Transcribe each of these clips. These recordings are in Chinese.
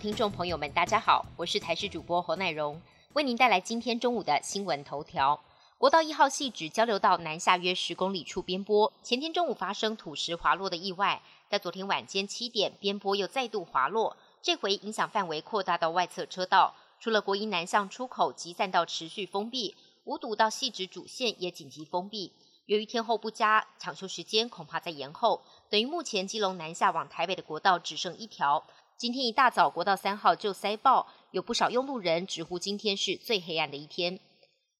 听众朋友们，大家好，我是台视主播侯乃荣，为您带来今天中午的新闻头条。国道一号系指交流道南下约十公里处边坡，前天中午发生土石滑落的意外，在昨天晚间七点，边坡又再度滑落，这回影响范围扩大到外侧车道，除了国一南向出口及散道持续封闭，五堵到细指主线也紧急封闭。由于天候不佳，抢修时间恐怕在延后，等于目前基隆南下往台北的国道只剩一条。今天一大早，国道三号就塞爆，有不少用路人直呼今天是最黑暗的一天。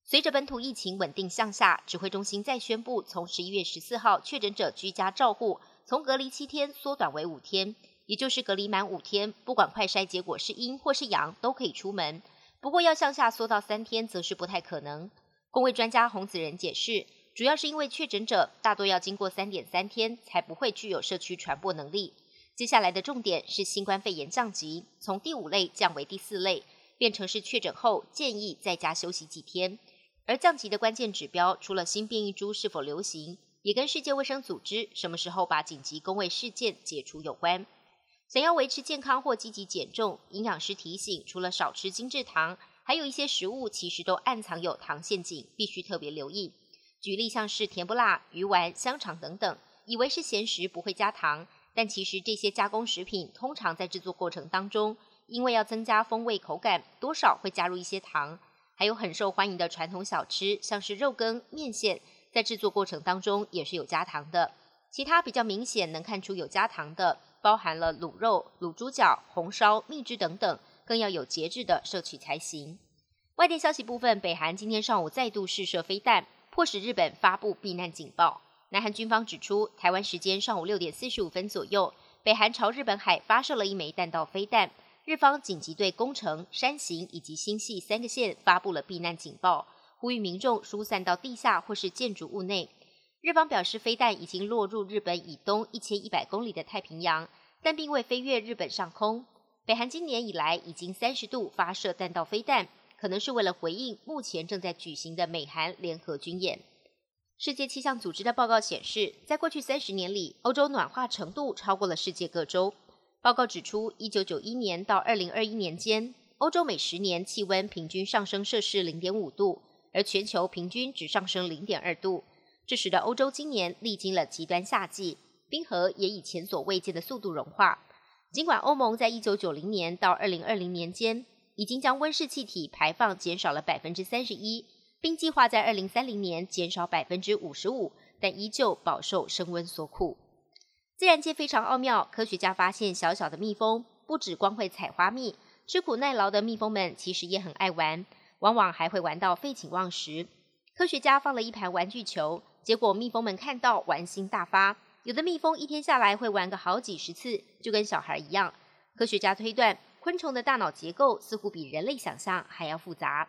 随着本土疫情稳定向下，指挥中心再宣布，从十一月十四号确诊者居家照护从隔离七天缩短为五天，也就是隔离满五天，不管快筛结果是阴或是阳，都可以出门。不过要向下缩到三天，则是不太可能。工位专家洪子仁解释。主要是因为确诊者大多要经过三点三天才不会具有社区传播能力。接下来的重点是新冠肺炎降级，从第五类降为第四类，变成是确诊后建议在家休息几天。而降级的关键指标，除了新变异株是否流行，也跟世界卫生组织什么时候把紧急工位事件解除有关。想要维持健康或积极减重，营养师提醒，除了少吃精制糖，还有一些食物其实都暗藏有糖陷阱，必须特别留意。举例像是甜不辣、鱼丸、香肠等等，以为是咸食不会加糖，但其实这些加工食品通常在制作过程当中，因为要增加风味口感，多少会加入一些糖。还有很受欢迎的传统小吃，像是肉羹、面线，在制作过程当中也是有加糖的。其他比较明显能看出有加糖的，包含了卤肉、卤猪脚、红烧、蜜汁等等，更要有节制的摄取才行。外电消息部分，北韩今天上午再度试射飞弹。迫使日本发布避难警报。南韩军方指出，台湾时间上午六点四十五分左右，北韩朝日本海发射了一枚弹道飞弹。日方紧急对宫城、山形以及新系三个县发布了避难警报，呼吁民众疏散到地下或是建筑物内。日方表示，飞弹已经落入日本以东一千一百公里的太平洋，但并未飞越日本上空。北韩今年以来已经三十度发射弹道飞弹。可能是为了回应目前正在举行的美韩联合军演。世界气象组织的报告显示，在过去三十年里，欧洲暖化程度超过了世界各洲。报告指出，一九九一年到二零二一年间，欧洲每十年气温平均上升摄氏零点五度，而全球平均只上升零点二度。这使得欧洲今年历经了极端夏季，冰河也以前所未见的速度融化。尽管欧盟在一九九零年到二零二零年间，已经将温室气体排放减少了百分之三十一，并计划在二零三零年减少百分之五十五，但依旧饱受升温所苦。自然界非常奥妙，科学家发现小小的蜜蜂不止光会采花蜜，吃苦耐劳的蜜蜂们其实也很爱玩，往往还会玩到废寝忘食。科学家放了一盘玩具球，结果蜜蜂们看到玩心大发，有的蜜蜂一天下来会玩个好几十次，就跟小孩一样。科学家推断。昆虫的大脑结构似乎比人类想象还要复杂。